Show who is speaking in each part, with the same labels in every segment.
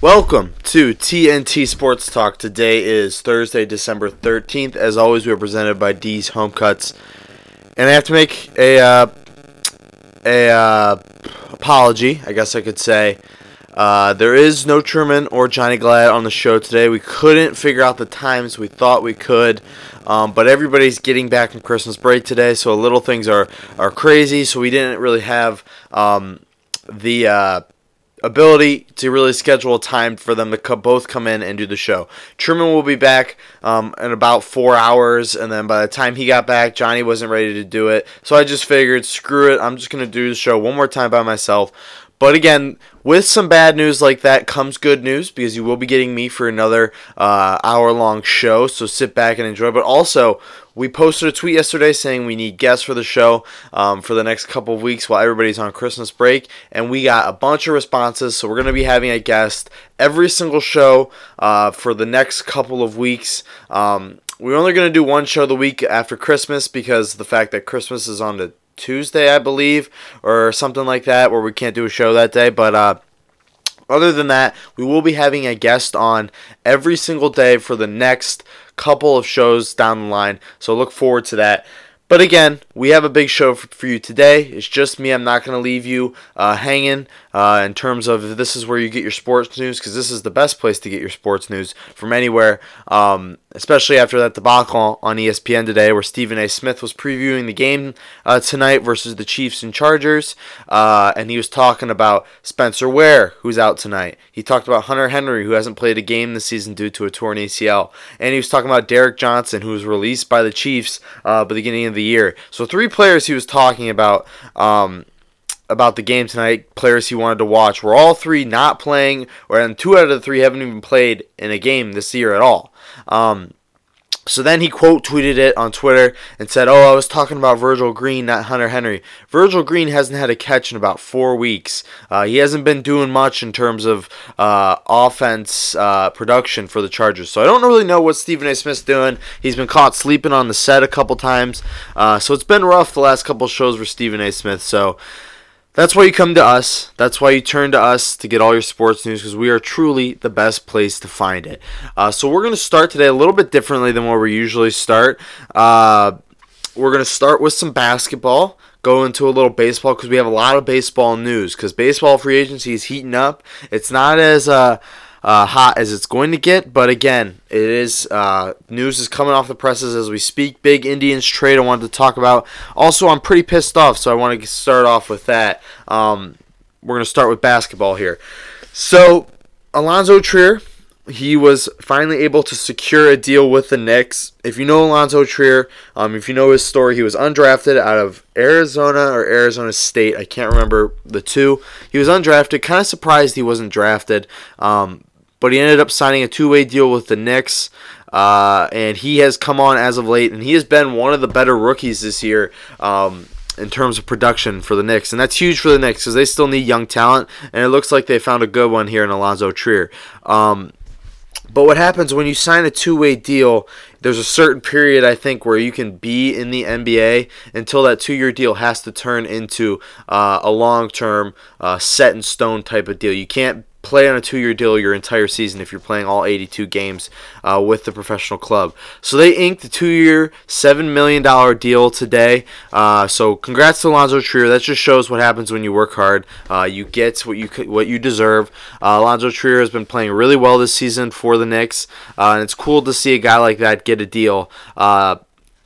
Speaker 1: Welcome to TNT Sports Talk. Today is Thursday, December 13th. As always, we are presented by D's Home Cuts. And I have to make a uh, a uh, apology, I guess I could say. Uh, there is no Truman or Johnny Glad on the show today. We couldn't figure out the times we thought we could, um, but everybody's getting back from Christmas break today, so little things are, are crazy. So we didn't really have um, the uh, ability to really schedule a time for them to co- both come in and do the show. Truman will be back um, in about four hours, and then by the time he got back, Johnny wasn't ready to do it. So I just figured, screw it, I'm just going to do the show one more time by myself. But again, with some bad news like that comes good news because you will be getting me for another uh, hour long show. So sit back and enjoy. But also, we posted a tweet yesterday saying we need guests for the show um, for the next couple of weeks while everybody's on Christmas break. And we got a bunch of responses. So we're going to be having a guest every single show uh, for the next couple of weeks. Um, we're only going to do one show the week after Christmas because the fact that Christmas is on the Tuesday, I believe, or something like that, where we can't do a show that day. But uh, other than that, we will be having a guest on every single day for the next couple of shows down the line. So look forward to that. But again, we have a big show for, you today. It's just me. I'm not going to leave you uh, hanging uh, in terms of this is where you get your sports news because this is the best place to get your sports news from anywhere, um, especially after that debacle on ESPN today where Stephen A. Smith was previewing the game uh, tonight versus the Chiefs and Chargers. Uh, and he was talking about Spencer Ware, who's out tonight. He talked about Hunter Henry, who hasn't played a game this season due to a torn ACL. And he was talking about Derrick Johnson, who was released by the Chiefs uh, beginning of the year. So three players he was talking about. Um, about the game tonight, players he wanted to watch, were all three not playing, or and two out of the three haven't even played in a game this year at all. Um, so then he quote tweeted it on Twitter and said, "Oh, I was talking about Virgil Green, not Hunter Henry. Virgil Green hasn't had a catch in about four weeks. Uh, he hasn't been doing much in terms of uh, offense uh, production for the Chargers. So I don't really know what Stephen A. Smith's doing. He's been caught sleeping on the set a couple times. Uh, so it's been rough the last couple shows for Stephen A. Smith. So." That's why you come to us. That's why you turn to us to get all your sports news because we are truly the best place to find it. Uh, so we're going to start today a little bit differently than where we usually start. Uh, we're going to start with some basketball, go into a little baseball because we have a lot of baseball news because baseball free agency is heating up. It's not as uh, uh, hot as it's going to get. But again, it is uh, news is coming off the presses as we speak. Big Indians trade I wanted to talk about. Also, I'm pretty pissed off, so I want to start off with that. Um, we're going to start with basketball here. So, Alonzo Trier he was finally able to secure a deal with the Knicks. If you know Alonzo Trier, um, if you know his story, he was undrafted out of Arizona or Arizona State. I can't remember the two. He was undrafted. Kind of surprised he wasn't drafted, um, but he ended up signing a two-way deal with the Knicks. Uh, and he has come on as of late, and he has been one of the better rookies this year. Um, in terms of production for the Knicks, and that's huge for the Knicks because they still need young talent, and it looks like they found a good one here in Alonzo Trier. Um, but what happens when you sign a two way deal, there's a certain period, I think, where you can be in the NBA until that two year deal has to turn into uh, a long term, uh, set in stone type of deal. You can't play on a two-year deal your entire season if you're playing all 82 games uh, with the professional club. So they inked a two-year, seven million dollar deal today. Uh, so congrats to Alonzo Trier. That just shows what happens when you work hard. Uh, you get what you what you deserve. Uh, Alonzo Trier has been playing really well this season for the Knicks, uh, and it's cool to see a guy like that get a deal uh,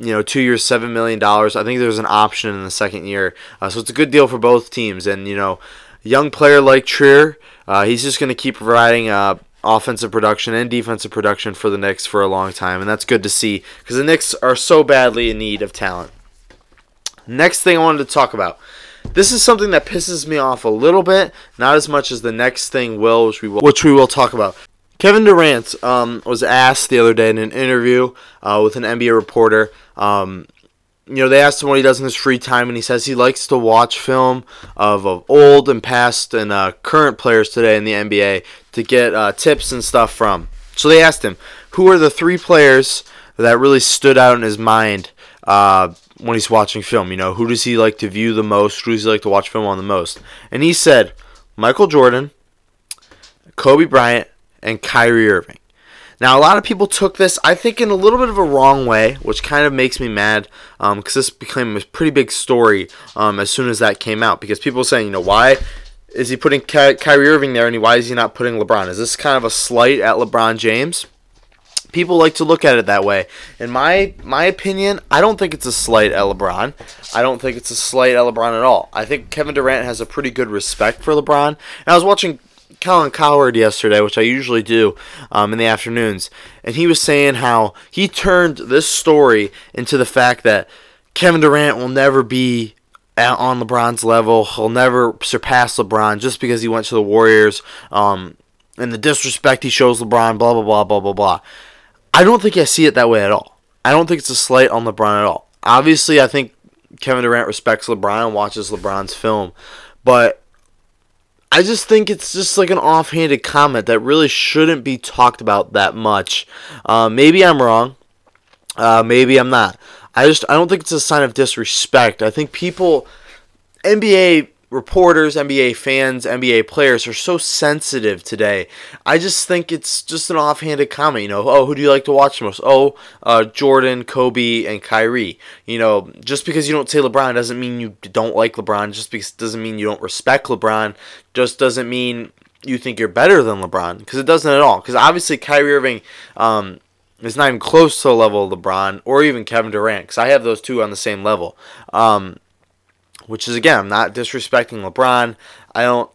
Speaker 1: you know, two years, seven million dollars. I think there's an option in the second year, uh, so it's a good deal for both teams. And you know, young player like Trier, uh, he's just going to keep providing uh, offensive production and defensive production for the Knicks for a long time, and that's good to see because the Knicks are so badly in need of talent. Next thing I wanted to talk about. This is something that pisses me off a little bit, not as much as the next thing will, which we will, which we will talk about. Kevin Durant um, was asked the other day in an interview uh, with an NBA reporter um, you know, they asked him what he does in his free time, and he says he likes to watch film of, of old and past and uh, current players today in the NBA to get uh, tips and stuff from. So they asked him, who are the three players that really stood out in his mind uh, when he's watching film? You know, who does he like to view the most? Who does he like to watch film on the most? And he said, Michael Jordan, Kobe Bryant, and Kyrie Irving. Now, a lot of people took this, I think, in a little bit of a wrong way, which kind of makes me mad because um, this became a pretty big story um, as soon as that came out. Because people saying, you know, why is he putting Ky- Kyrie Irving there and why is he not putting LeBron? Is this kind of a slight at LeBron James? People like to look at it that way. In my my opinion, I don't think it's a slight at LeBron. I don't think it's a slight at LeBron at all. I think Kevin Durant has a pretty good respect for LeBron. And I was watching Colin Cowherd yesterday, which I usually do um, in the afternoons, and he was saying how he turned this story into the fact that Kevin Durant will never be on LeBron's level. He'll never surpass LeBron just because he went to the Warriors. Um, and the disrespect he shows LeBron, blah blah blah blah blah blah. I don't think I see it that way at all. I don't think it's a slight on LeBron at all. Obviously, I think Kevin Durant respects LeBron and watches LeBron's film, but I just think it's just like an offhanded comment that really shouldn't be talked about that much. Uh, maybe I'm wrong. Uh, maybe I'm not. I just I don't think it's a sign of disrespect. I think people, NBA reporters, NBA fans, NBA players are so sensitive today. I just think it's just an offhanded comment. You know, oh, who do you like to watch most? Oh, uh, Jordan, Kobe, and Kyrie. You know, just because you don't say LeBron doesn't mean you don't like LeBron. Just because doesn't mean you don't respect LeBron. Just doesn't mean you think you're better than LeBron because it doesn't at all. Because obviously Kyrie Irving. Um, is not even close to the level of LeBron or even Kevin Durant because I have those two on the same level. Um, which is again, I'm not disrespecting LeBron. I don't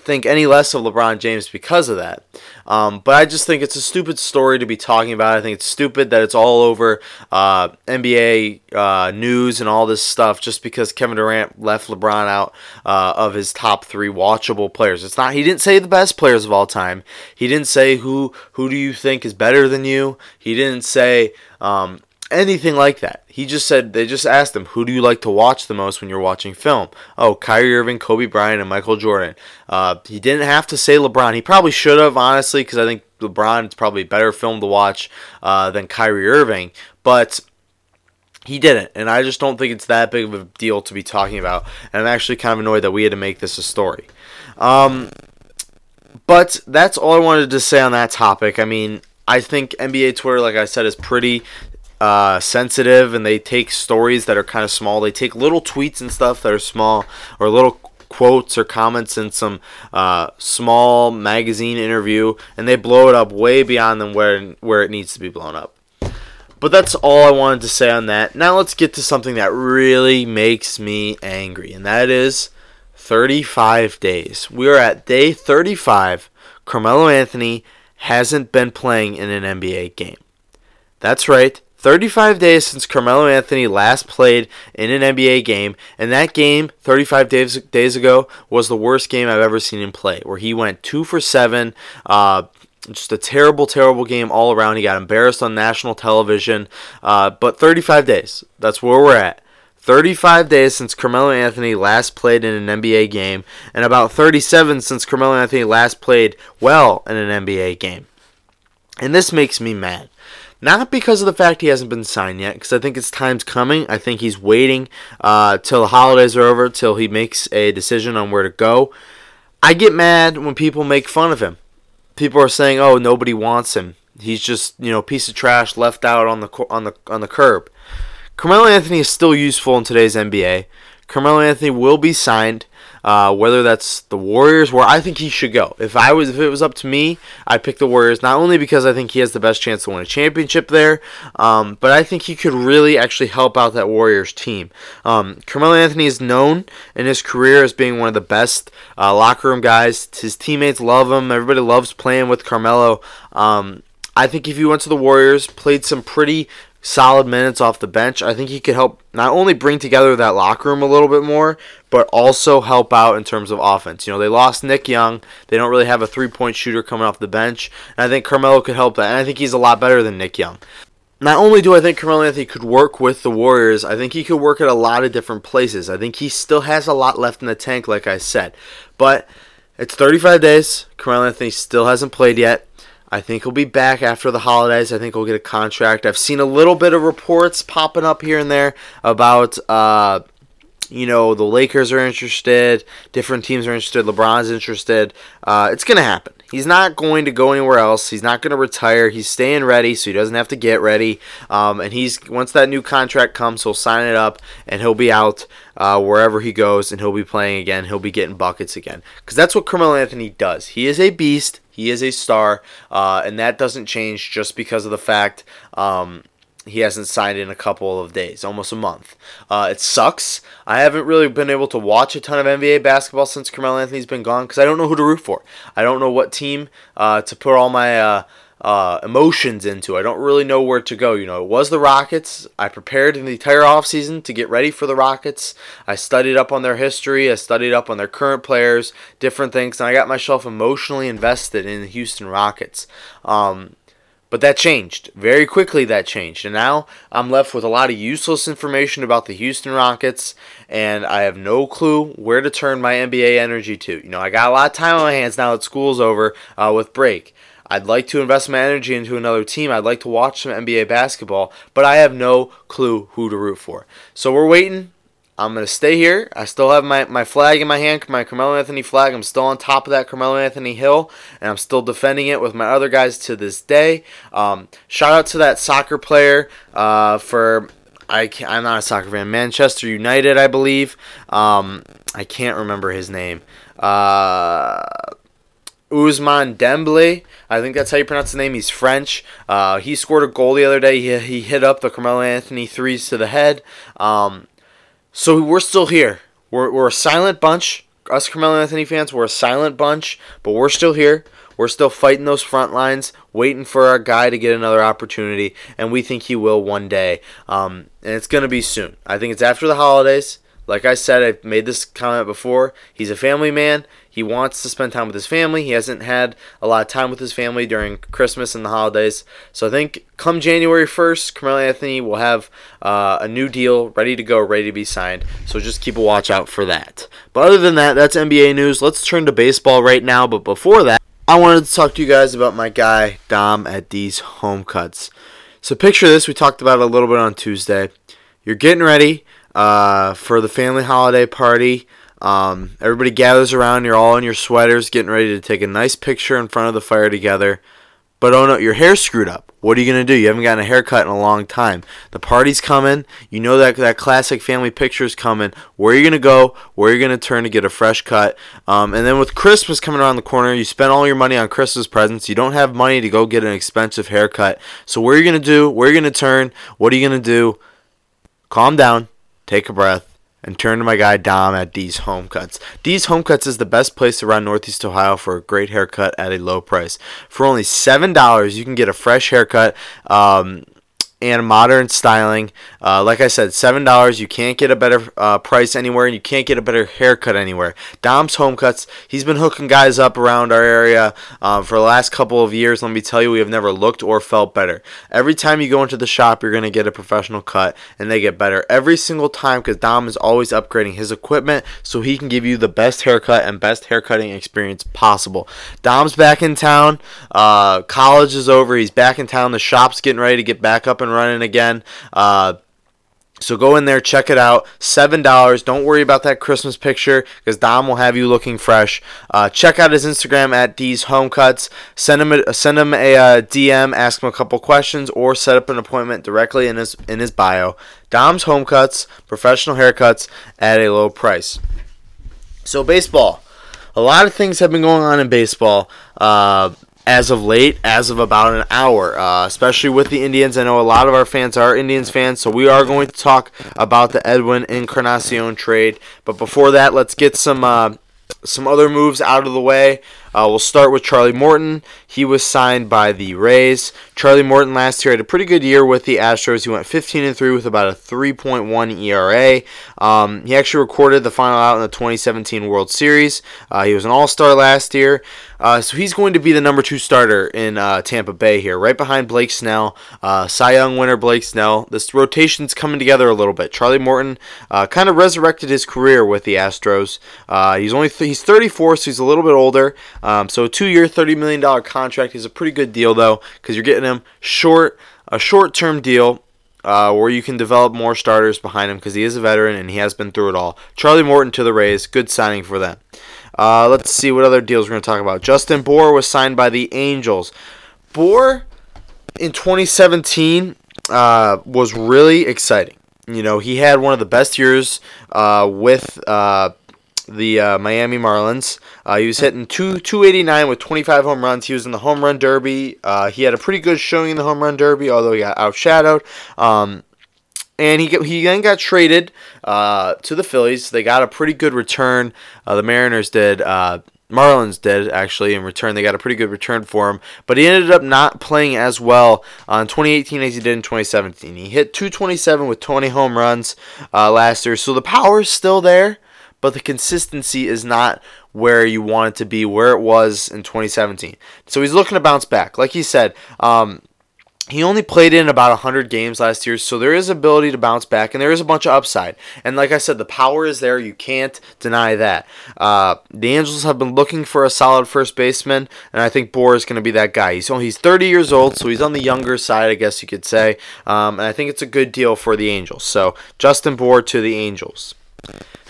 Speaker 1: think any less of LeBron James because of that. Um, but I just think it's a stupid story to be talking about. I think it's stupid that it's all over uh, NBA uh, news and all this stuff just because Kevin Durant left LeBron out uh, of his top three watchable players. It's not. He didn't say the best players of all time. He didn't say who who do you think is better than you. He didn't say. Um, anything like that. He just said they just asked him, "Who do you like to watch the most when you're watching film?" Oh, Kyrie Irving, Kobe Bryant, and Michael Jordan. Uh, he didn't have to say LeBron. He probably should have, honestly, because I think LeBron is probably a better film to watch uh, than Kyrie Irving. But he didn't, and I just don't think it's that big of a deal to be talking about. And I'm actually kind of annoyed that we had to make this a story. Um, but that's all I wanted to say on that topic. I mean, I think NBA Twitter, like I said, is pretty uh, sensitive and they take stories that are kind of small. They take little tweets and stuff that are small or little quotes or comments in some uh, small magazine interview and they blow it up way beyond them where where it needs to be blown up. But that's all I wanted to say on that. Now let's get to something that really makes me angry, and that is 35 days. We are at day 35. Carmelo Anthony hasn't been playing in an NBA game. That's right, 35 days since Carmelo Anthony last played in an NBA game, and that game 35 days days ago was the worst game I've ever seen him play, where he went two for seven. Uh, just a terrible, terrible game all around. He got embarrassed on national television. Uh, but 35 days, that's where we're at. 35 days since Carmelo Anthony last played in an NBA game, and about 37 since Carmelo Anthony last played well in an NBA game. And this makes me mad. Not because of the fact he hasn't been signed yet, because I think his time's coming. I think he's waiting uh, till the holidays are over, till he makes a decision on where to go. I get mad when people make fun of him. People are saying, "Oh, nobody wants him. He's just you know piece of trash left out on the on the on the curb." Carmelo Anthony is still useful in today's NBA. Carmelo Anthony will be signed. Uh, whether that's the Warriors, where I think he should go. If I was, if it was up to me, I'd pick the Warriors. Not only because I think he has the best chance to win a championship there, um, but I think he could really actually help out that Warriors team. Um, Carmelo Anthony is known in his career as being one of the best uh, locker room guys. His teammates love him. Everybody loves playing with Carmelo. Um, I think if he went to the Warriors, played some pretty solid minutes off the bench, I think he could help not only bring together that locker room a little bit more, but also help out in terms of offense. You know, they lost Nick Young. They don't really have a three point shooter coming off the bench. And I think Carmelo could help that. And I think he's a lot better than Nick Young. Not only do I think Carmelo Anthony could work with the Warriors, I think he could work at a lot of different places. I think he still has a lot left in the tank, like I said. But it's 35 days. Carmelo Anthony still hasn't played yet. I think he'll be back after the holidays. I think he'll get a contract. I've seen a little bit of reports popping up here and there about, uh, you know, the Lakers are interested, different teams are interested, LeBron's interested. Uh, it's going to happen. He's not going to go anywhere else. He's not going to retire. He's staying ready, so he doesn't have to get ready. Um, and he's once that new contract comes, he'll sign it up, and he'll be out uh, wherever he goes, and he'll be playing again. He'll be getting buckets again, because that's what Carmelo Anthony does. He is a beast. He is a star, uh, and that doesn't change just because of the fact um, he hasn't signed in a couple of days, almost a month. Uh, it sucks. I haven't really been able to watch a ton of NBA basketball since Carmelo Anthony's been gone because I don't know who to root for. I don't know what team uh, to put all my uh, uh, emotions into. I don't really know where to go. You know, it was the Rockets. I prepared in the entire offseason to get ready for the Rockets. I studied up on their history. I studied up on their current players, different things, and I got myself emotionally invested in the Houston Rockets. Um, but that changed. Very quickly, that changed. And now I'm left with a lot of useless information about the Houston Rockets, and I have no clue where to turn my NBA energy to. You know, I got a lot of time on my hands now that school's over uh, with break. I'd like to invest my energy into another team. I'd like to watch some NBA basketball, but I have no clue who to root for. So we're waiting. I'm going to stay here. I still have my, my flag in my hand, my Carmelo Anthony flag. I'm still on top of that Carmelo Anthony hill, and I'm still defending it with my other guys to this day. Um, shout out to that soccer player uh, for. I am not a soccer fan. Manchester United, I believe. Um, I can't remember his name. Uh, Ousmane Dembele. I think that's how you pronounce the name. He's French. Uh, he scored a goal the other day. He, he hit up the Carmelo Anthony threes to the head. Um, so we're still here. We're, we're a silent bunch. Us Carmelo Anthony fans, we're a silent bunch, but we're still here. We're still fighting those front lines, waiting for our guy to get another opportunity, and we think he will one day. Um, and it's going to be soon. I think it's after the holidays. Like I said, I've made this comment before. He's a family man. He wants to spend time with his family. He hasn't had a lot of time with his family during Christmas and the holidays. So I think come January 1st, Carmelo Anthony will have uh, a new deal ready to go, ready to be signed. So just keep a watch out for that. But other than that, that's NBA news. Let's turn to baseball right now. But before that, I wanted to talk to you guys about my guy, Dom, at D's Home Cuts. So picture this. We talked about it a little bit on Tuesday. You're getting ready uh, for the family holiday party. Um, everybody gathers around. You're all in your sweaters, getting ready to take a nice picture in front of the fire together. But oh no, your hair's screwed up. What are you gonna do? You haven't gotten a haircut in a long time. The party's coming. You know that that classic family picture is coming. Where are you gonna go? Where are you gonna turn to get a fresh cut? Um, and then with Christmas coming around the corner, you spend all your money on Christmas presents. You don't have money to go get an expensive haircut. So where are you gonna do? Where are you gonna turn? What are you gonna do? Calm down take a breath, and turn to my guy Dom at D's Home Cuts. D's Home Cuts is the best place around Northeast Ohio for a great haircut at a low price. For only $7, you can get a fresh haircut. Um, and modern styling. Uh, like I said, seven dollars. You can't get a better uh, price anywhere, and you can't get a better haircut anywhere. Dom's Home Cuts. He's been hooking guys up around our area uh, for the last couple of years. Let me tell you, we have never looked or felt better. Every time you go into the shop, you're gonna get a professional cut, and they get better every single time because Dom is always upgrading his equipment so he can give you the best haircut and best haircutting experience possible. Dom's back in town. Uh, college is over. He's back in town. The shop's getting ready to get back up and running again. Uh, so go in there, check it out. Seven dollars. Don't worry about that Christmas picture because Dom will have you looking fresh. Uh, check out his Instagram at D's Home Cuts. Send him a, send him a uh, DM, ask him a couple questions, or set up an appointment directly in his in his bio. Dom's Home Cuts, professional haircuts at a low price. So baseball, a lot of things have been going on in baseball. Uh, as of late, as of about an hour, uh, especially with the Indians. I know a lot of our fans are Indians fans, so we are going to talk about the Edwin Encarnacion trade. But before that, let's get some uh, some other moves out of the way. Uh, we'll start with Charlie Morton. He was signed by the Rays. Charlie Morton last year had a pretty good year with the Astros. He went 15 and 3 with about a 3.1 ERA. Um, he actually recorded the final out in the 2017 World Series. Uh, he was an All Star last year. Uh, so he's going to be the number two starter in uh, Tampa Bay here, right behind Blake Snell. Uh, Cy Young winner Blake Snell. This rotation's coming together a little bit. Charlie Morton uh, kind of resurrected his career with the Astros. he's only th- he's 34, so he's a little bit older. Um, so a two-year, thirty million dollar contract is a pretty good deal though, because you're getting him short, a short-term deal. Uh, where you can develop more starters behind him because he is a veteran and he has been through it all. Charlie Morton to the Rays, good signing for them. Uh, let's see what other deals we're going to talk about. Justin Bour was signed by the Angels. Bour in 2017 uh, was really exciting. You know, he had one of the best years uh, with uh, the uh, Miami Marlins. Uh, he was hitting two, 289 with 25 home runs. He was in the home run derby. Uh, he had a pretty good showing in the home run derby, although he got outshadowed. Um, and he he then got traded uh, to the Phillies. They got a pretty good return. Uh, the Mariners did. Uh, Marlins did actually in return. They got a pretty good return for him, but he ended up not playing as well in 2018 as he did in 2017. He hit 227 with 20 home runs uh, last year, so the power is still there, but the consistency is not where you want it to be, where it was in 2017. So he's looking to bounce back. Like he said, um, he only played in about 100 games last year, so there is ability to bounce back, and there is a bunch of upside. And like I said, the power is there. You can't deny that. Uh, the Angels have been looking for a solid first baseman, and I think Bour is going to be that guy. He's he's 30 years old, so he's on the younger side, I guess you could say. Um, and I think it's a good deal for the Angels. So Justin Bour to the Angels.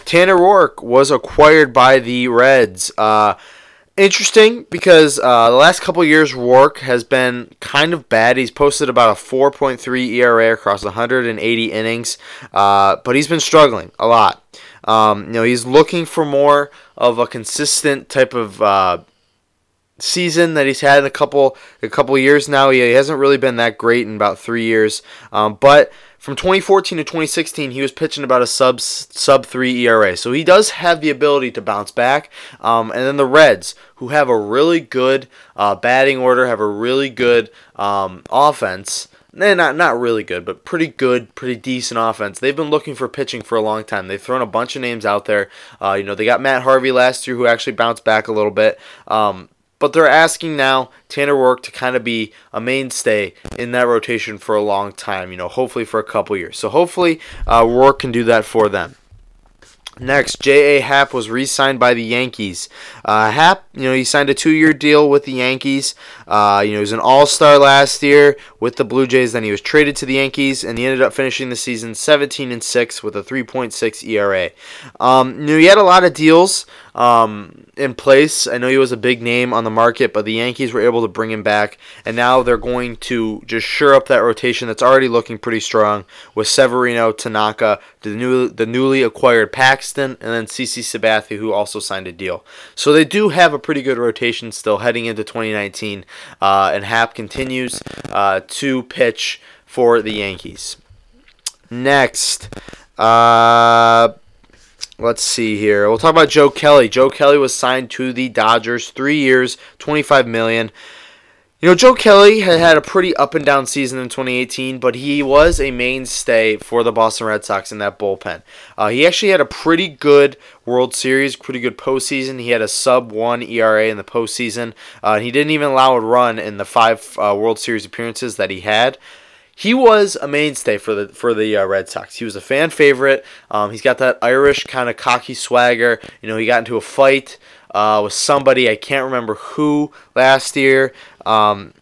Speaker 1: Tanner Roark was acquired by the Reds. Uh, interesting because uh, the last couple years Roark has been kind of bad. He's posted about a 4.3 ERA across 180 innings, uh, but he's been struggling a lot. Um, you know, he's looking for more of a consistent type of uh, season that he's had in a couple a couple years now. He, he hasn't really been that great in about three years, um, but from 2014 to 2016, he was pitching about a sub sub three ERA. So he does have the ability to bounce back. Um, and then the Reds, who have a really good uh, batting order, have a really good um, offense. Nah, not not really good, but pretty good, pretty decent offense. They've been looking for pitching for a long time. They've thrown a bunch of names out there. Uh, you know, they got Matt Harvey last year, who actually bounced back a little bit. Um, but they're asking now Tanner Roark to kind of be a mainstay in that rotation for a long time, you know, hopefully for a couple years. So hopefully uh, can do that for them. Next, J.A. Happ was re-signed by the Yankees. Uh, Happ, you know, he signed a two-year deal with the Yankees. Uh, you know, he was an All-Star last year with the Blue Jays. Then he was traded to the Yankees, and he ended up finishing the season 17 and six with a 3.6 ERA. Um, you know, he had a lot of deals um, in place. I know he was a big name on the market, but the Yankees were able to bring him back, and now they're going to just shore up that rotation that's already looking pretty strong with Severino, Tanaka, the new the newly acquired Paxton, and then CC Sabathia, who also signed a deal. So they do have a pretty good rotation still heading into 2019, uh, and Happ continues uh, to pitch for the Yankees. Next. Uh, let's see here. We'll talk about Joe Kelly. Joe Kelly was signed to the Dodgers, three years, twenty-five million. You know, Joe Kelly had had a pretty up and down season in 2018, but he was a mainstay for the Boston Red Sox in that bullpen. Uh, he actually had a pretty good World Series, pretty good postseason. He had a sub one ERA in the postseason. Uh, he didn't even allow a run in the five uh, World Series appearances that he had he was a mainstay for the for the uh, Red Sox. He was a fan favorite. Um, he's got that Irish kind of cocky swagger. You know, he got into a fight uh, with somebody I can't remember who last year. Um,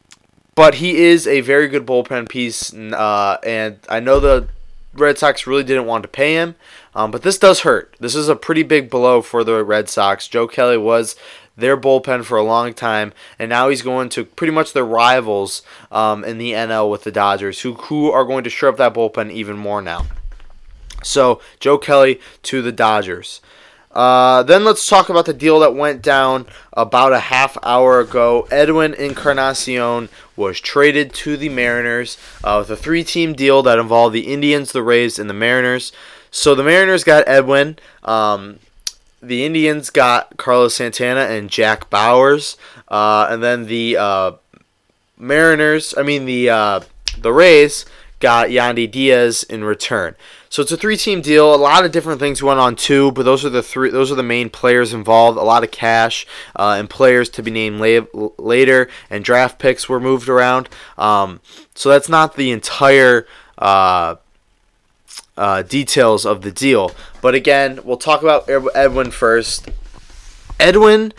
Speaker 1: but he is a very good bullpen piece, uh, and I know the Red Sox really didn't want to pay him, um, but this does hurt. This is a pretty big blow for the Red Sox. Joe Kelly was their bullpen for a long time, and now he's going to pretty much their rivals um, in the NL with the Dodgers, who who are going to shore up that bullpen even more now. So Joe Kelly to the Dodgers. Uh, then let's talk about the deal that went down about a half hour ago. Edwin Encarnacion was traded to the Mariners uh, with a three-team deal that involved the Indians, the Rays, and the Mariners. So the Mariners got Edwin. Um, the Indians got Carlos Santana and Jack Bauers, uh, and then the uh, Mariners, I mean the uh, the Rays got Yandy Diaz in return. So it's a three-team deal. A lot of different things went on too, but those are the three. Those are the main players involved. A lot of cash uh, and players to be named la- later, and draft picks were moved around. Um, so that's not the entire uh, uh, details of the deal. But again, we'll talk about Edwin first. Edwin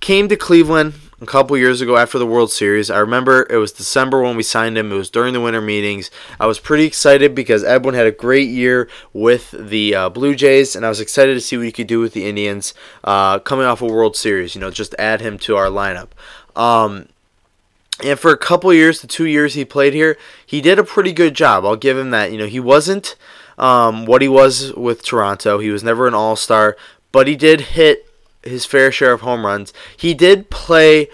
Speaker 1: came to Cleveland a couple years ago after the World Series. I remember it was December when we signed him. It was during the winter meetings. I was pretty excited because Edwin had a great year with the uh, Blue Jays, and I was excited to see what he could do with the Indians uh, coming off a World Series. You know, just add him to our lineup. Um, and for a couple years, the two years he played here, he did a pretty good job. I'll give him that. You know, he wasn't um, what he was with Toronto. He was never an all star, but he did hit his fair share of home runs. He did play.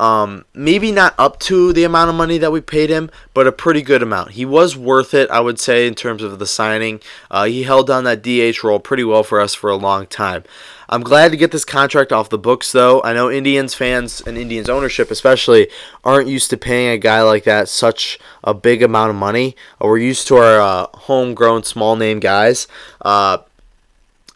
Speaker 1: Um, maybe not up to the amount of money that we paid him, but a pretty good amount. He was worth it, I would say, in terms of the signing. Uh, he held down that DH role pretty well for us for a long time. I'm glad to get this contract off the books, though. I know Indians fans and Indians ownership, especially, aren't used to paying a guy like that such a big amount of money. Uh, we're used to our uh, homegrown, small name guys. Uh,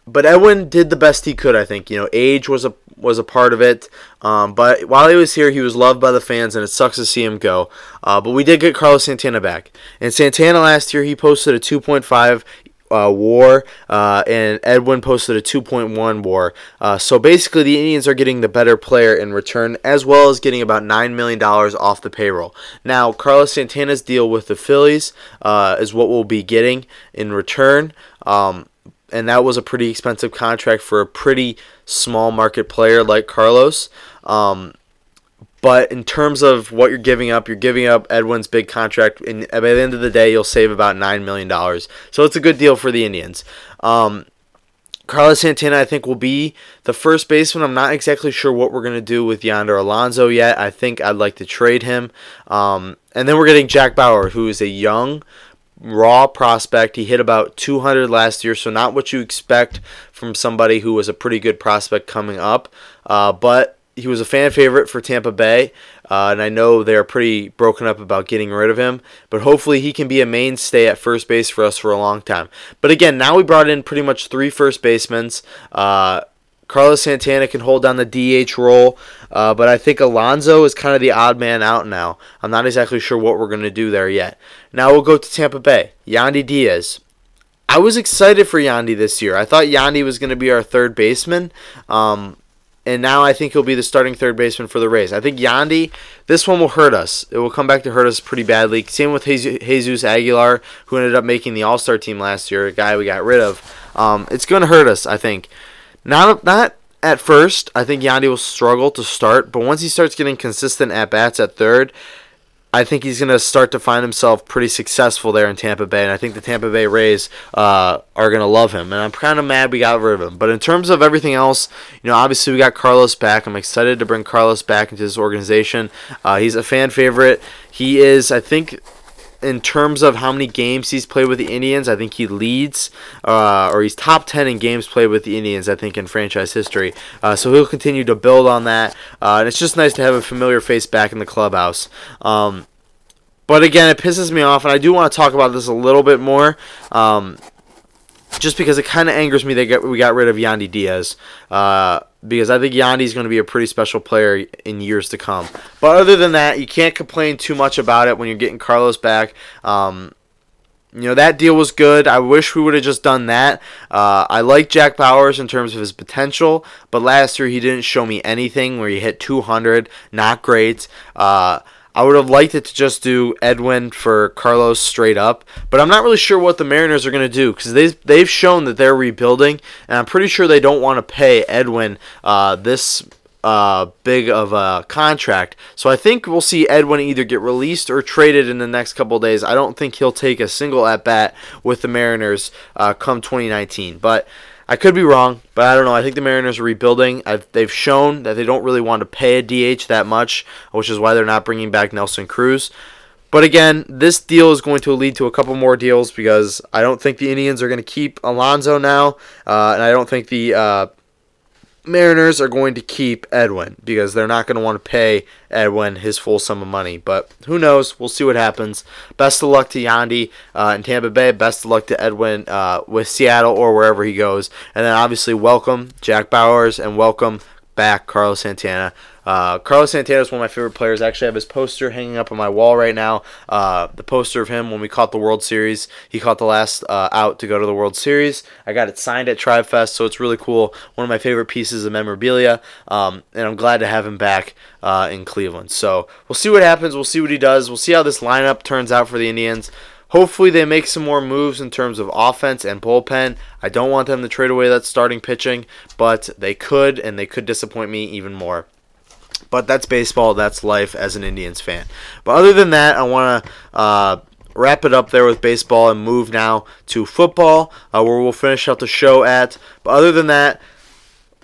Speaker 1: but Edwin did the best he could. I think you know age was a was a part of it. Um, but while he was here, he was loved by the fans, and it sucks to see him go. Uh, but we did get Carlos Santana back, and Santana last year he posted a 2.5 uh, WAR, uh, and Edwin posted a 2.1 WAR. Uh, so basically, the Indians are getting the better player in return, as well as getting about nine million dollars off the payroll. Now, Carlos Santana's deal with the Phillies uh, is what we'll be getting in return. Um, and that was a pretty expensive contract for a pretty small market player like Carlos. Um, but in terms of what you're giving up, you're giving up Edwin's big contract, and by the end of the day, you'll save about nine million dollars. So it's a good deal for the Indians. Um, Carlos Santana, I think, will be the first baseman. I'm not exactly sure what we're going to do with Yonder Alonso yet. I think I'd like to trade him. Um, and then we're getting Jack Bauer, who is a young raw prospect. He hit about 200 last year, so not what you expect from somebody who was a pretty good prospect coming up. Uh, but he was a fan favorite for Tampa Bay, uh, and I know they're pretty broken up about getting rid of him. But hopefully, he can be a mainstay at first base for us for a long time. But again, now we brought in pretty much three first basemen. Uh, Carlos Santana can hold down the DH role, uh, but I think Alonso is kind of the odd man out now. I'm not exactly sure what we're going to do there yet. Now we'll go to Tampa Bay. Yandy Diaz. I was excited for Yandy this year. I thought Yandy was going to be our third baseman. Um, and now I think he'll be the starting third baseman for the Rays. I think Yandy, this one will hurt us. It will come back to hurt us pretty badly. Same with Jesus Aguilar, who ended up making the All Star team last year, a guy we got rid of. Um, it's going to hurt us, I think. Not not at first. I think Yandy will struggle to start, but once he starts getting consistent at bats at third, I think he's going to start to find himself pretty successful there in Tampa Bay, and I think the Tampa Bay Rays uh, are going to love him. And I'm kind of mad we got rid of him. But in terms of everything else, you know, obviously we got Carlos back. I'm excited to bring Carlos back into this organization. Uh, he's a fan favorite. He is, I think, in terms of how many games he's played with the Indians, I think he leads, uh, or he's top 10 in games played with the Indians, I think, in franchise history. Uh, so he'll continue to build on that. Uh, and it's just nice to have a familiar face back in the clubhouse. Um, but again, it pisses me off, and I do want to talk about this a little bit more. Um, just because it kind of angers me that we got rid of Yandy Diaz. Uh, because I think Yandy's going to be a pretty special player in years to come. But other than that, you can't complain too much about it when you're getting Carlos back. Um, you know that deal was good. I wish we would have just done that. Uh, I like Jack Bauers in terms of his potential, but last year he didn't show me anything where he hit 200. Not great. Uh, I would have liked it to just do Edwin for Carlos straight up, but I'm not really sure what the Mariners are going to do because they've, they've shown that they're rebuilding, and I'm pretty sure they don't want to pay Edwin uh, this uh, big of a contract. So I think we'll see Edwin either get released or traded in the next couple days. I don't think he'll take a single at bat with the Mariners uh, come 2019, but. I could be wrong, but I don't know. I think the Mariners are rebuilding. I've, they've shown that they don't really want to pay a DH that much, which is why they're not bringing back Nelson Cruz. But again, this deal is going to lead to a couple more deals because I don't think the Indians are going to keep Alonso now, uh, and I don't think the uh, Mariners are going to keep Edwin because they're not going to want to pay Edwin his full sum of money. But who knows? We'll see what happens. Best of luck to Yandy uh, in Tampa Bay. Best of luck to Edwin uh, with Seattle or wherever he goes. And then obviously welcome Jack Bauers and welcome back Carlos Santana. Uh, Carlos Santana is one of my favorite players. Actually, I actually have his poster hanging up on my wall right now. Uh, the poster of him when we caught the World Series. He caught the last uh, out to go to the World Series. I got it signed at Tribe Fest, so it's really cool. One of my favorite pieces of memorabilia, um, and I'm glad to have him back uh, in Cleveland. So we'll see what happens. We'll see what he does. We'll see how this lineup turns out for the Indians. Hopefully, they make some more moves in terms of offense and bullpen. I don't want them to trade away that starting pitching, but they could, and they could disappoint me even more. But that's baseball. That's life as an Indians fan. But other than that, I want to uh, wrap it up there with baseball and move now to football, uh, where we'll finish out the show at. But other than that,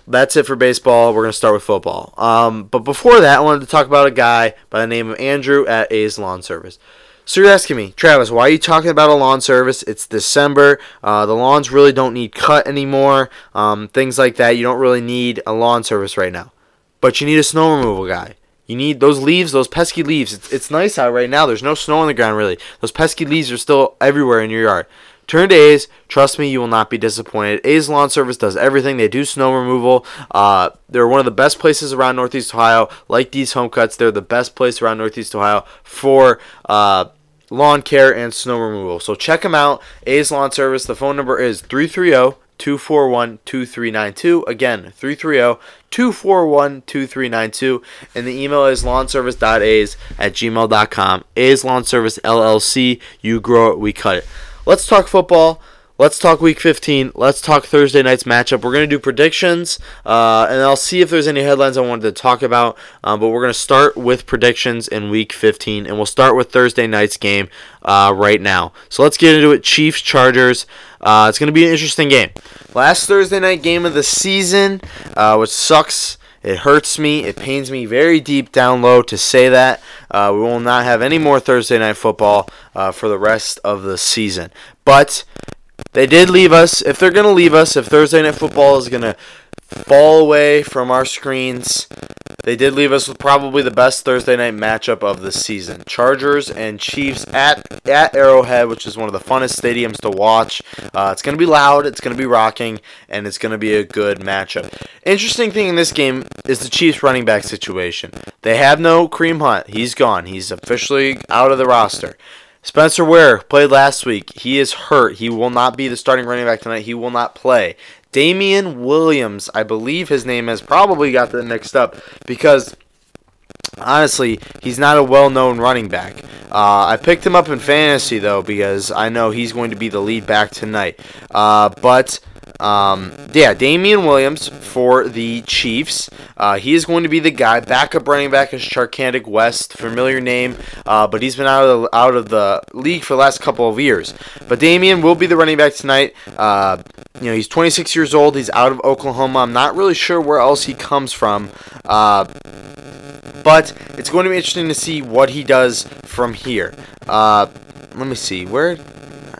Speaker 1: that's it for baseball. We're going to start with football. Um, but before that, I wanted to talk about a guy by the name of Andrew at A's Lawn Service. So you're asking me, Travis, why are you talking about a lawn service? It's December. Uh, the lawns really don't need cut anymore. Um, things like that. You don't really need a lawn service right now. But you need a snow removal guy. You need those leaves, those pesky leaves. It's, it's nice out right now. There's no snow on the ground really. Those pesky leaves are still everywhere in your yard. Turn to A's. Trust me, you will not be disappointed. A's Lawn Service does everything. They do snow removal. Uh, they're one of the best places around Northeast Ohio. Like these home cuts, they're the best place around Northeast Ohio for uh, lawn care and snow removal. So check them out. A's Lawn Service. The phone number is 330 241 2392. Again, 330 241 2392. And the email is lawnservice.a's at gmail.com. A's Lawn Service LLC. You grow it, we cut it. Let's talk football. Let's talk week 15. Let's talk Thursday night's matchup. We're going to do predictions, uh, and I'll see if there's any headlines I wanted to talk about. Um, but we're going to start with predictions in week 15, and we'll start with Thursday night's game uh, right now. So let's get into it. Chiefs, Chargers. Uh, it's going to be an interesting game. Last Thursday night game of the season, uh, which sucks. It hurts me. It pains me very deep down low to say that. Uh, we will not have any more Thursday night football uh, for the rest of the season. But they did leave us. If they're going to leave us, if Thursday Night Football is going to fall away from our screens, they did leave us with probably the best Thursday night matchup of the season. Chargers and Chiefs at at Arrowhead, which is one of the funnest stadiums to watch. Uh, it's going to be loud, it's going to be rocking, and it's going to be a good matchup. Interesting thing in this game is the Chiefs running back situation. They have no Kareem Hunt. He's gone. He's officially out of the roster. Spencer Ware played last week. He is hurt. He will not be the starting running back tonight. He will not play. Damien Williams, I believe his name has probably got that mixed up because honestly, he's not a well-known running back. Uh, I picked him up in fantasy though because I know he's going to be the lead back tonight. Uh, but um, yeah, Damien Williams for the Chiefs. Uh, he is going to be the guy. Backup running back is Charcandrick West, familiar name, uh, but he's been out of the, out of the league for the last couple of years. But Damien will be the running back tonight. Uh, you know, he's 26 years old. He's out of Oklahoma. I'm not really sure where else he comes from. Uh, but it's going to be interesting to see what he does from here. Uh, let me see. Where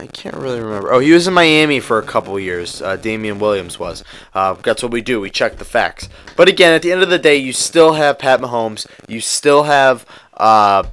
Speaker 1: I can't really remember. Oh, he was in Miami for a couple years. Uh, Damien Williams was. Uh, that's what we do. We check the facts. But again, at the end of the day, you still have Pat Mahomes. You still have uh,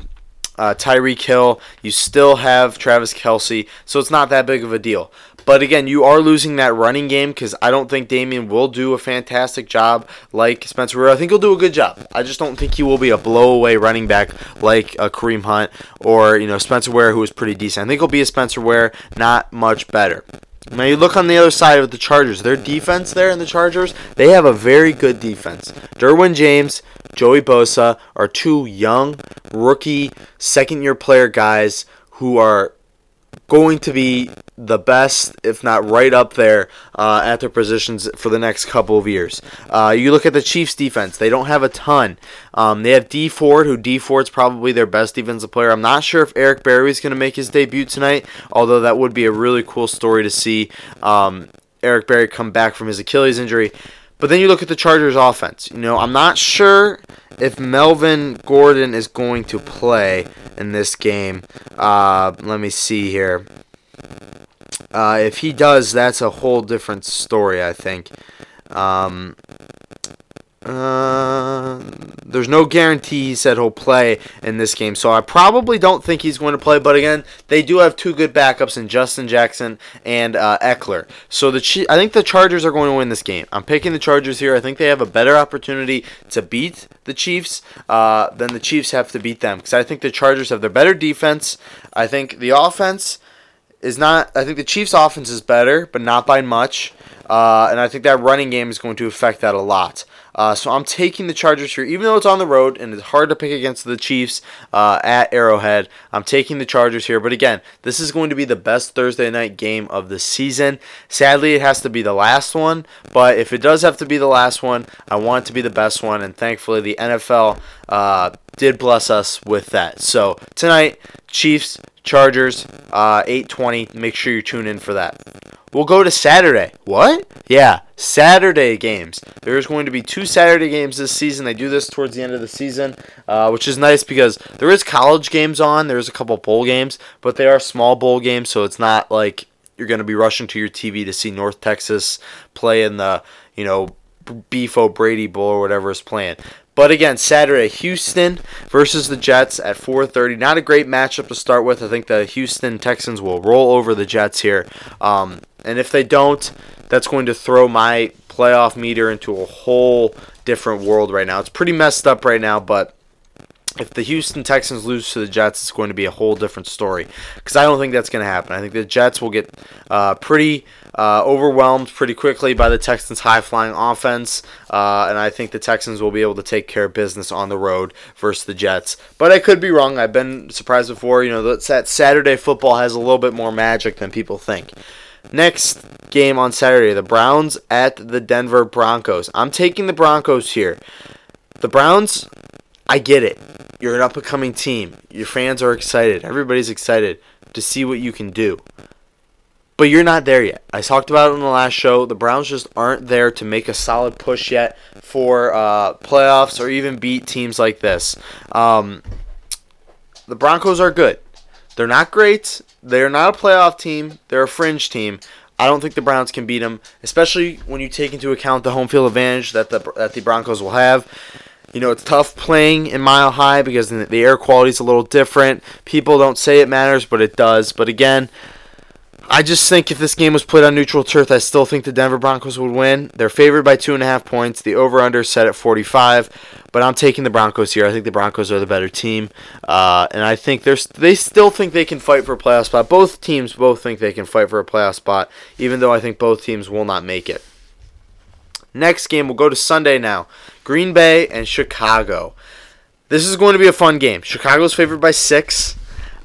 Speaker 1: uh, Tyreek Hill. You still have Travis Kelce. So it's not that big of a deal. But again, you are losing that running game because I don't think Damien will do a fantastic job like Spencer Ware. I think he'll do a good job. I just don't think he will be a blowaway running back like a Kareem Hunt or you know Spencer Ware, who is pretty decent. I think he'll be a Spencer Ware, not much better. Now you look on the other side of the Chargers. Their defense there in the Chargers, they have a very good defense. Derwin James, Joey Bosa are two young rookie second year player guys who are going to be the best, if not right up there, uh, at their positions for the next couple of years. Uh, you look at the Chiefs' defense; they don't have a ton. Um, they have Dee Ford, who Dee Ford's probably their best defensive player. I'm not sure if Eric Berry is going to make his debut tonight, although that would be a really cool story to see um, Eric Berry come back from his Achilles injury. But then you look at the Chargers' offense. You know, I'm not sure if Melvin Gordon is going to play in this game. Uh, let me see here. Uh, if he does, that's a whole different story, I think. Um, Uh, there's no guarantee he said he'll play in this game, so I probably don't think he's going to play. But again, they do have two good backups in Justin Jackson and uh, Ekeler. So the I think the Chargers are going to win this game. I'm picking the Chargers here. I think they have a better opportunity to beat the Chiefs uh, than the Chiefs have to beat them because I think the Chargers have their better defense. I think the offense is not. I think the Chiefs' offense is better, but not by much. Uh, and I think that running game is going to affect that a lot. Uh, so I'm taking the Chargers here, even though it's on the road and it's hard to pick against the Chiefs uh, at Arrowhead. I'm taking the Chargers here, but again, this is going to be the best Thursday night game of the season. Sadly, it has to be the last one, but if it does have to be the last one, I want it to be the best one, and thankfully the NFL uh, did bless us with that. So tonight, Chiefs, Chargers, uh, 8:20. Make sure you tune in for that. We'll go to Saturday. What? Yeah, Saturday games. There's going to be two Saturday games this season. They do this towards the end of the season, uh, which is nice because there is college games on. There's a couple bowl games, but they are small bowl games, so it's not like you're going to be rushing to your TV to see North Texas play in the, you know, Beef O'Brady Bowl or whatever is playing. But again, Saturday, Houston versus the Jets at 4:30. Not a great matchup to start with. I think the Houston Texans will roll over the Jets here. Um, and if they don't, that's going to throw my playoff meter into a whole different world right now. It's pretty messed up right now, but if the Houston Texans lose to the Jets, it's going to be a whole different story. Because I don't think that's going to happen. I think the Jets will get uh, pretty uh, overwhelmed pretty quickly by the Texans' high flying offense. Uh, and I think the Texans will be able to take care of business on the road versus the Jets. But I could be wrong. I've been surprised before. You know, that Saturday football has a little bit more magic than people think. Next game on Saturday, the Browns at the Denver Broncos. I'm taking the Broncos here. The Browns, I get it. You're an up and coming team. Your fans are excited. Everybody's excited to see what you can do. But you're not there yet. I talked about it in the last show. The Browns just aren't there to make a solid push yet for uh, playoffs or even beat teams like this. Um, the Broncos are good. They're not great. They're not a playoff team. They're a fringe team. I don't think the Browns can beat them, especially when you take into account the home field advantage that the that the Broncos will have. You know, it's tough playing in Mile High because the air quality is a little different. People don't say it matters, but it does. But again, I just think if this game was played on neutral turf, I still think the Denver Broncos would win. They're favored by two and a half points. The over/under set at 45, but I'm taking the Broncos here. I think the Broncos are the better team, uh, and I think there's they still think they can fight for a playoff spot. Both teams both think they can fight for a playoff spot, even though I think both teams will not make it. Next game, we'll go to Sunday now. Green Bay and Chicago. This is going to be a fun game. Chicago's favored by six.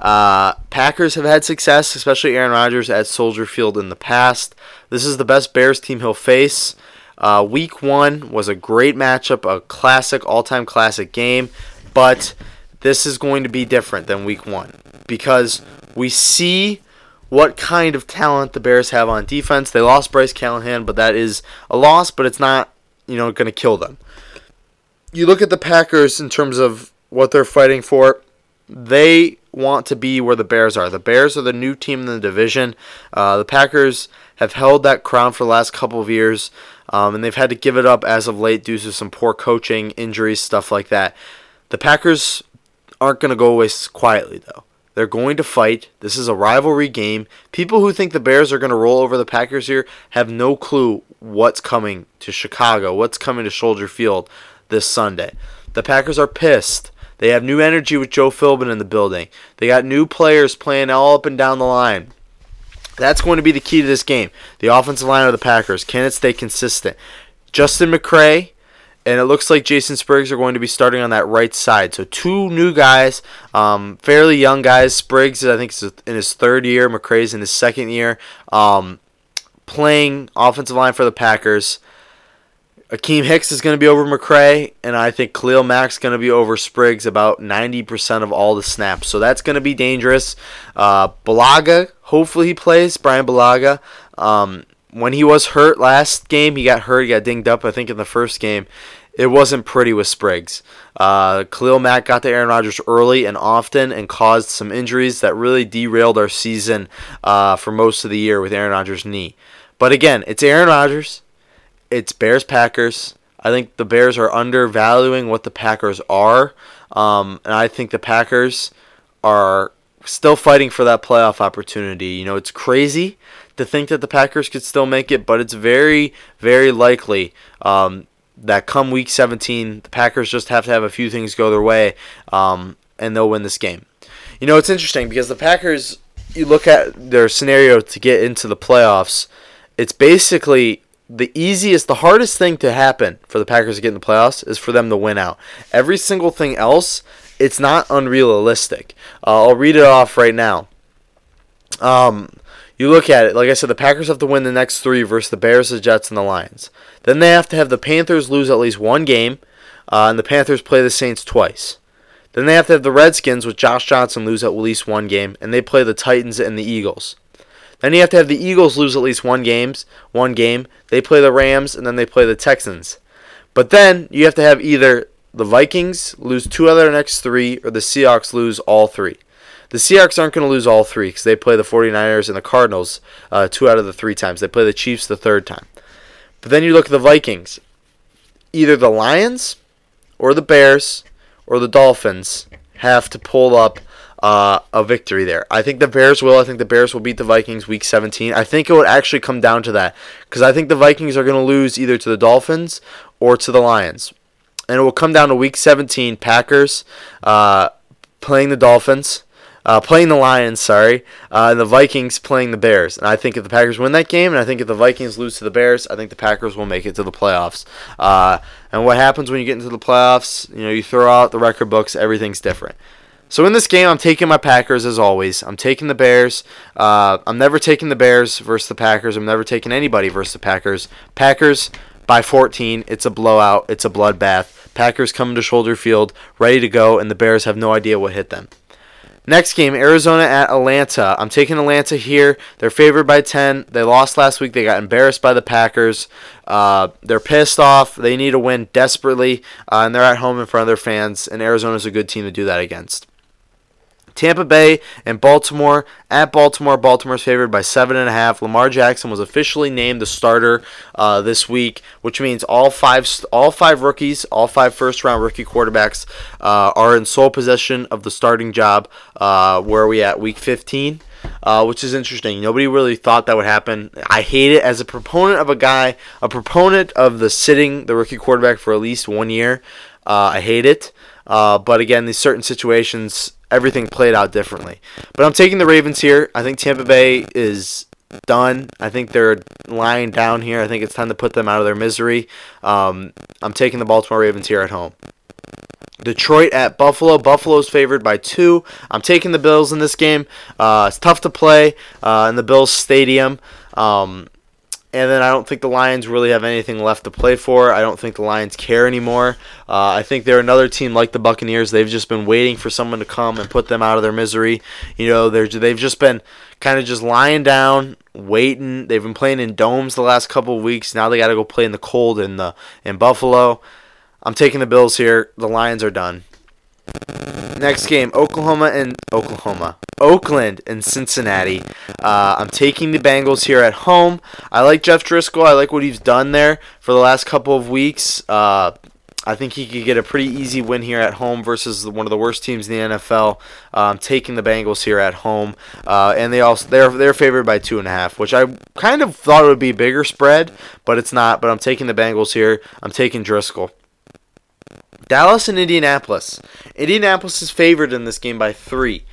Speaker 1: Uh, Packers have had success, especially Aaron Rodgers at Soldier Field in the past. This is the best Bears team he'll face. Uh, week one was a great matchup, a classic, all time classic game, but this is going to be different than week one because we see what kind of talent the Bears have on defense. They lost Bryce Callahan, but that is a loss, but it's not, you know, going to kill them. You look at the Packers in terms of what they're fighting for. They want to be where the Bears are. The Bears are the new team in the division. Uh, the Packers have held that crown for the last couple of years, um, and they've had to give it up as of late due to some poor coaching, injuries, stuff like that. The Packers aren't going to go away quietly, though. They're going to fight. This is a rivalry game. People who think the Bears are going to roll over the Packers here have no clue what's coming to Chicago, what's coming to Soldier Field this Sunday. The Packers are pissed. They have new energy with Joe Philbin in the building. They got new players playing all up and down the line. That's going to be the key to this game. The offensive line of the Packers. Can it stay consistent? Justin McCray and it looks like Jason Spriggs are going to be starting on that right side. So two new guys, um, fairly young guys. Spriggs, I think, is in his third year. McCray's in his second year, um, playing offensive line for the Packers. Akiem Hicks is going to be over McCray, and I think Khalil Mack's going to be over Spriggs about 90% of all the snaps. So that's going to be dangerous. Uh, Bulaga, hopefully he plays. Brian Bulaga. Um, when he was hurt last game, he got hurt. He got dinged up, I think, in the first game. It wasn't pretty with Spriggs. Uh, Khalil Mack got to Aaron Rodgers early and often and caused some injuries that really derailed our season uh, for most of the year with Aaron Rodgers' knee. But again, it's Aaron Rodgers it's Bears Packers. I think the Bears are undervaluing what the Packers are, um, and I think the Packers are still fighting for that playoff opportunity. You know, it's crazy to think that the Packers could still make it, but it's very, very likely um, that come week 17, the Packers just have to have a few things go their way, um, and they'll win this game. You know, it's interesting because the Packers, you look at their scenario to get into the playoffs, it's basically the easiest, the hardest thing to happen for the Packers to get in the playoffs is for them to win out. Every single thing else, it's not unrealistic. Uh, I'll read it off right now. Um, you look at it, like I said, the Packers have to win the next three versus the Bears, the Jets, and the Lions. Then they have to have the Panthers lose at least one game, uh, and the Panthers play the Saints twice. Then they have to have the Redskins with Josh Johnson lose at least one game, and they play the Titans and the Eagles. Then you have to have the Eagles lose at least one games, one game. They play the Rams, and then they play the Texans. But then you have to have either the Vikings lose two out of their next three, or the Seahawks lose all three. The Seahawks aren't going to lose all three because they play the 49ers and the Cardinals uh, two out of the three times. They play the Chiefs the third time. But then you look at the Vikings. Either the Lions or the Bears or the Dolphins have to pull up uh, a victory there. I think the Bears will. I think the Bears will beat the Vikings week 17. I think it would actually come down to that because I think the Vikings are going to lose either to the Dolphins or to the Lions. And it will come down to week 17, Packers uh, playing the Dolphins uh, playing the Lions, sorry, uh, and the Vikings playing the Bears. And I think if the Packers win that game, and I think if the Vikings lose to the Bears, I think the Packers will make it to the playoffs. Uh, and what happens when you get into the playoffs? You know, you throw out the record books, everything's different. So in this game, I'm taking my Packers as always. I'm taking the Bears. Uh, I'm never taking the Bears versus the Packers. I'm never taking anybody versus the Packers. Packers by 14. It's a blowout. It's a bloodbath. Packers come to Soldier Field, ready to go, and the Bears have no idea what hit them. Next game, Arizona at Atlanta. I'm taking Atlanta here. They're favored by 10. They lost last week. They got embarrassed by the Packers. Uh, they're pissed off. They need a win desperately, uh, and they're at home in front of their fans. And Arizona's a good team to do that against. Tampa Bay and Baltimore. At Baltimore, Baltimore's favored by seven and a half. Lamar Jackson was officially named the starter uh, this week, which means all five all five rookies, all five first round rookie quarterbacks uh, are in sole possession of the starting job. Uh, where are we at? Week 15. Uh, which is interesting. Nobody really thought that would happen. I hate it as a proponent of a guy, a proponent of the sitting the rookie quarterback for at least one year. Uh, I hate it. Uh, but again, these certain situations, everything played out differently. But I'm taking the Ravens here. I think Tampa Bay is done. I think they're lying down here. I think it's time to put them out of their misery. Um, I'm taking the Baltimore Ravens here at home. Detroit at Buffalo. Buffalo's favored by two. I'm taking the Bills in this game. Uh, it's tough to play uh, in the Bills Stadium. Um, and then I don't think the Lions really have anything left to play for. I don't think the Lions care anymore. Uh, I think they're another team like the Buccaneers. They've just been waiting for someone to come and put them out of their misery. You know, they're they've just been kind of just lying down, waiting. They've been playing in domes the last couple of weeks. Now they got to go play in the cold in the in Buffalo. I'm taking the Bills here. The Lions are done. Next game, Oklahoma and Oklahoma, Oakland and Cincinnati. Uh, I'm taking the Bengals here at home. I like Jeff Driskel. I like what he's done there for the last couple of weeks. Uh, I think he could get a pretty easy win here at home versus one of the worst teams in the NFL. Um, taking the Bengals here at home, uh, and they also they're they're favored by two and a half, which I kind of thought would be a bigger spread, but it's not. But I'm taking the Bengals here. I'm taking Driskel. Dallas and Indianapolis. Indianapolis is favored in this game by three.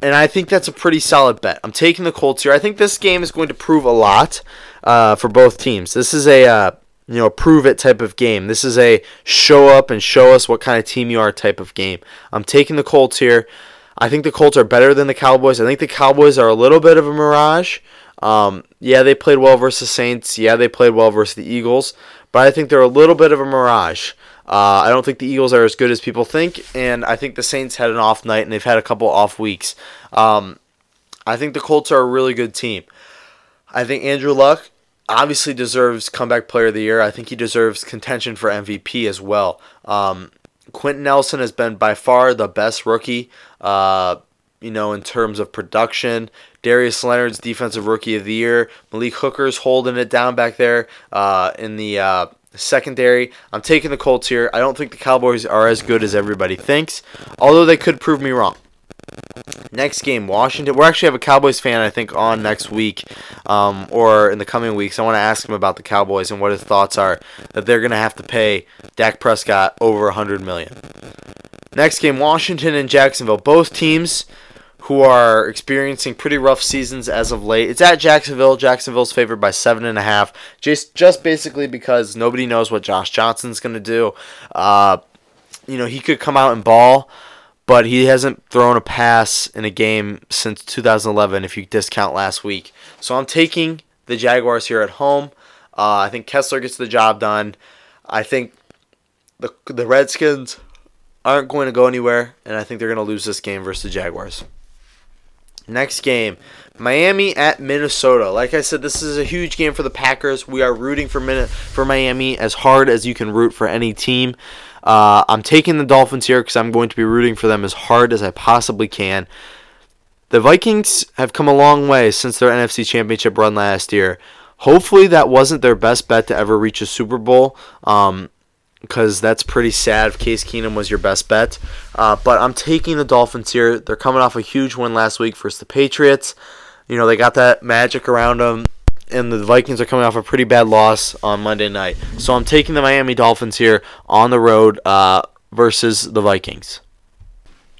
Speaker 1: And I think that's a pretty solid bet. I'm taking the Colts here. I think this game is going to prove a lot uh, for both teams. This is a uh, you know prove it type of game. This is a show up and show us what kind of team you are type of game. I'm taking the Colts here. I think the Colts are better than the Cowboys. I think the Cowboys are a little bit of a mirage. Um, yeah, they played well versus the Saints. Yeah, they played well versus the Eagles. But I think they're a little bit of a mirage. Uh, I don't think the Eagles are as good as people think, and I think the Saints had an off night and they've had a couple off weeks. Um, I think the Colts are a really good team. I think Andrew Luck obviously deserves comeback player of the year. I think he deserves contention for MVP as well. Um, Quenton Nelson has been by far the best rookie, uh, you know, in terms of production. Darius Leonard's defensive rookie of the year. Malik Hooker's holding it down back there uh, in the uh, secondary. I'm taking the Colts here. I don't think the Cowboys are as good as everybody thinks, although they could prove me wrong. Next game, Washington. we actually have a Cowboys fan, I think, on next week um, or in the coming weeks. I want to ask him about the Cowboys and what his thoughts are that they're going to have to pay Dak Prescott over 100 million. Next game, Washington and Jacksonville. Both teams who are experiencing pretty rough seasons as of late. It's at Jacksonville. Jacksonville's favored by seven and a half, just just basically because nobody knows what Josh Johnson's going to do. Uh, you know, he could come out and ball, but he hasn't thrown a pass in a game since 2011 if you discount last week. So I'm taking the Jaguars here at home. Uh, I think Kessler gets the job done. I think the the Redskins aren't going to go anywhere, and I think they're going to lose this game versus the Jaguars. Next game, Miami at Minnesota. Like I said, this is a huge game for the Packers. We are rooting for Min- for Miami as hard as you can root for any team. Uh, I'm taking the Dolphins here because I'm going to be rooting for them as hard as I possibly can. The Vikings have come a long way since their NFC Championship run last year. Hopefully, that wasn't their best bet to ever reach a Super Bowl. Um, because that's pretty sad if Case Keenum was your best bet. Uh, but I'm taking the Dolphins here. They're coming off a huge win last week versus the Patriots. You know, they got that magic around them, and the Vikings are coming off a pretty bad loss on Monday night. So I'm taking the Miami Dolphins here on the road uh, versus the Vikings.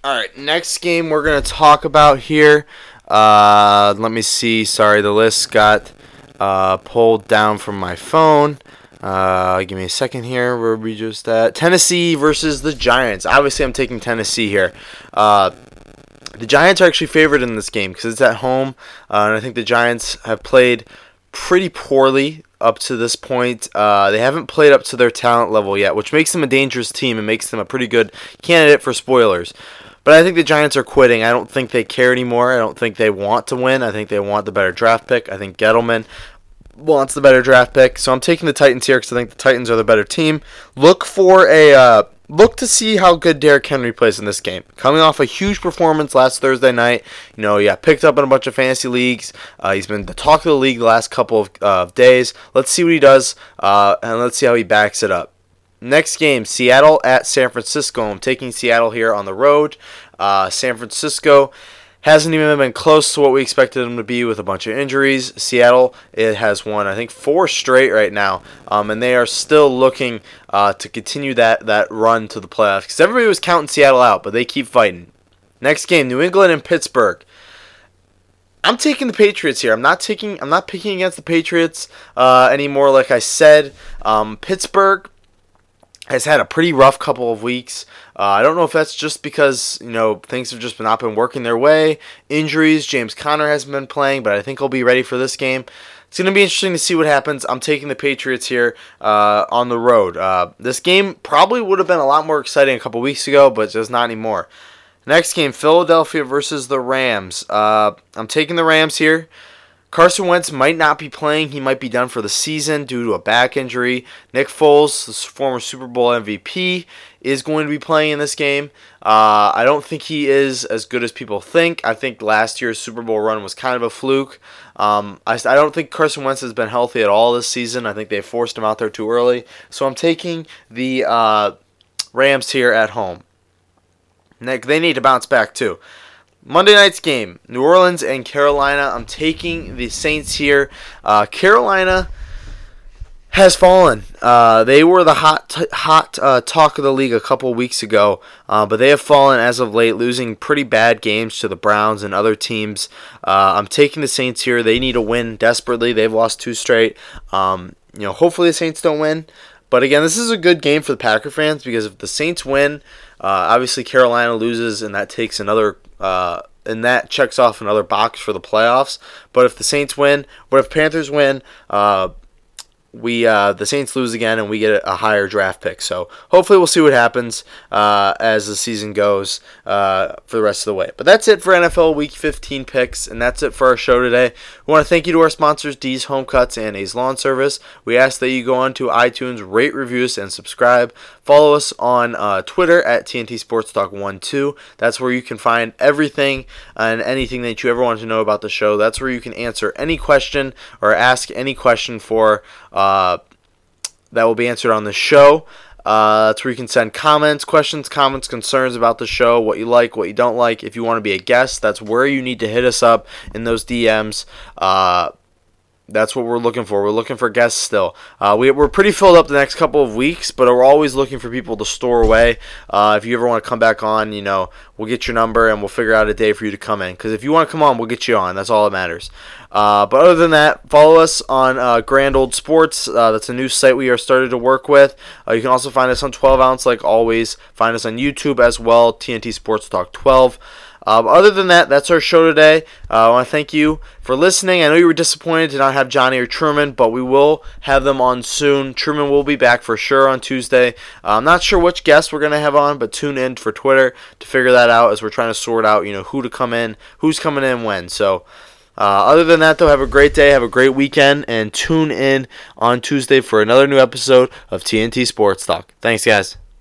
Speaker 1: All right, next game we're going to talk about here. Uh, let me see. Sorry, the list got uh, pulled down from my phone. Uh, give me a second here. Where we just at? Tennessee versus the Giants. Obviously, I'm taking Tennessee here. Uh, the Giants are actually favored in this game because it's at home, uh, and I think the Giants have played pretty poorly up to this point. Uh, they haven't played up to their talent level yet, which makes them a dangerous team and makes them a pretty good candidate for spoilers. But I think the Giants are quitting. I don't think they care anymore. I don't think they want to win. I think they want the better draft pick. I think Gettleman wants the better draft pick, so I'm taking the Titans here because I think the Titans are the better team. Look for a uh, look to see how good Derrick Henry plays in this game. Coming off a huge performance last Thursday night, you know, yeah, picked up in a bunch of fantasy leagues. Uh, he's been the talk of the league the last couple of uh, days. Let's see what he does, uh, and let's see how he backs it up. Next game, Seattle at San Francisco. I'm taking Seattle here on the road. Uh, San Francisco hasn't even been close to what we expected them to be with a bunch of injuries. Seattle it has won I think four straight right now, um, and they are still looking uh, to continue that that run to the playoffs. Because everybody was counting Seattle out, but they keep fighting. Next game, New England and Pittsburgh. I'm taking the Patriots here. I'm not taking. I'm not picking against the Patriots uh, anymore. Like I said, um, Pittsburgh has had a pretty rough couple of weeks. Uh, I don't know if that's just because you know things have just not been working their way. Injuries. James Conner hasn't been playing, but I think he'll be ready for this game. It's going to be interesting to see what happens. I'm taking the Patriots here uh, on the road. Uh, this game probably would have been a lot more exciting a couple weeks ago, but just not anymore. Next game, Philadelphia versus the Rams. Uh, I'm taking the Rams here. Carson Wentz might not be playing. He might be done for the season due to a back injury. Nick Foles, the former Super Bowl MVP, is going to be playing in this game. Uh, I don't think he is as good as people think. I think last year's Super Bowl run was kind of a fluke. Um, I, I don't think Carson Wentz has been healthy at all this season. I think they forced him out there too early. So I'm taking the uh, Rams here at home. Nick, they need to bounce back too. Monday night's game, New Orleans and Carolina. I'm taking the Saints here. Uh, Carolina has fallen. Uh, they were the hot t- hot uh, talk of the league a couple weeks ago, uh, but they have fallen as of late, losing pretty bad games to the Browns and other teams. Uh, I'm taking the Saints here. They need a win desperately. They've lost two straight. Um, you know, hopefully the Saints don't win. But again, this is a good game for the Packer fans because if the Saints win, uh, obviously Carolina loses, and that takes another uh, and that checks off another box for the playoffs. But if the Saints win, but if Panthers win, uh, we uh, the Saints lose again and we get a, higher draft pick. So hopefully we'll see what happens uh, as the season goes uh, for the rest of the way. But that's it for NFL Week 15 picks, and that's it for our show today. We want to thank you to our sponsors, D's Home Cuts and A's Lawn Service. We ask that you go on to iTunes, rate reviews, and subscribe. Follow us on uh, Twitter at TNT Sports Talk 12. That's where you can find everything and anything that you ever want to know about the show. That's where you can answer any question or ask any question for uh, that will be answered on the show. Uh, that's where you can send comments, questions, comments, concerns about the show, what you like, what you don't like. If you want to be a guest, that's where you need to hit us up in those DMs. Uh, that's what we're looking for. We're looking for guests still. Uh, we, we're pretty filled up the next couple of weeks, but we're always looking for people to store away. Uh, if you ever want to come back on, you know, we'll get your number and we'll figure out a day for you to come in. Because if you want to come on, we'll get you on. That's all that matters. Uh, but other than that, follow us on uh, Grand Old Sports. Uh, that's a new site we are started to work with. Uh, you can also find us on 12 ounce, like always. Find us on YouTube as well, TNT Sports Talk 12. Um, other than that, that's our show today. Uh, I want to thank you for listening. I know you were disappointed to not have Johnny or Truman, but we will have them on soon. Truman will be back for sure on Tuesday. Uh, I'm not sure which guests we're going to have on, but tune in for Twitter to figure that out as we're trying to sort out, you know, who to come in, who's coming in when. So. Uh, other than that, though, have a great day, have a great weekend, and tune in on Tuesday for another new episode of TNT Sports Talk. Thanks, guys.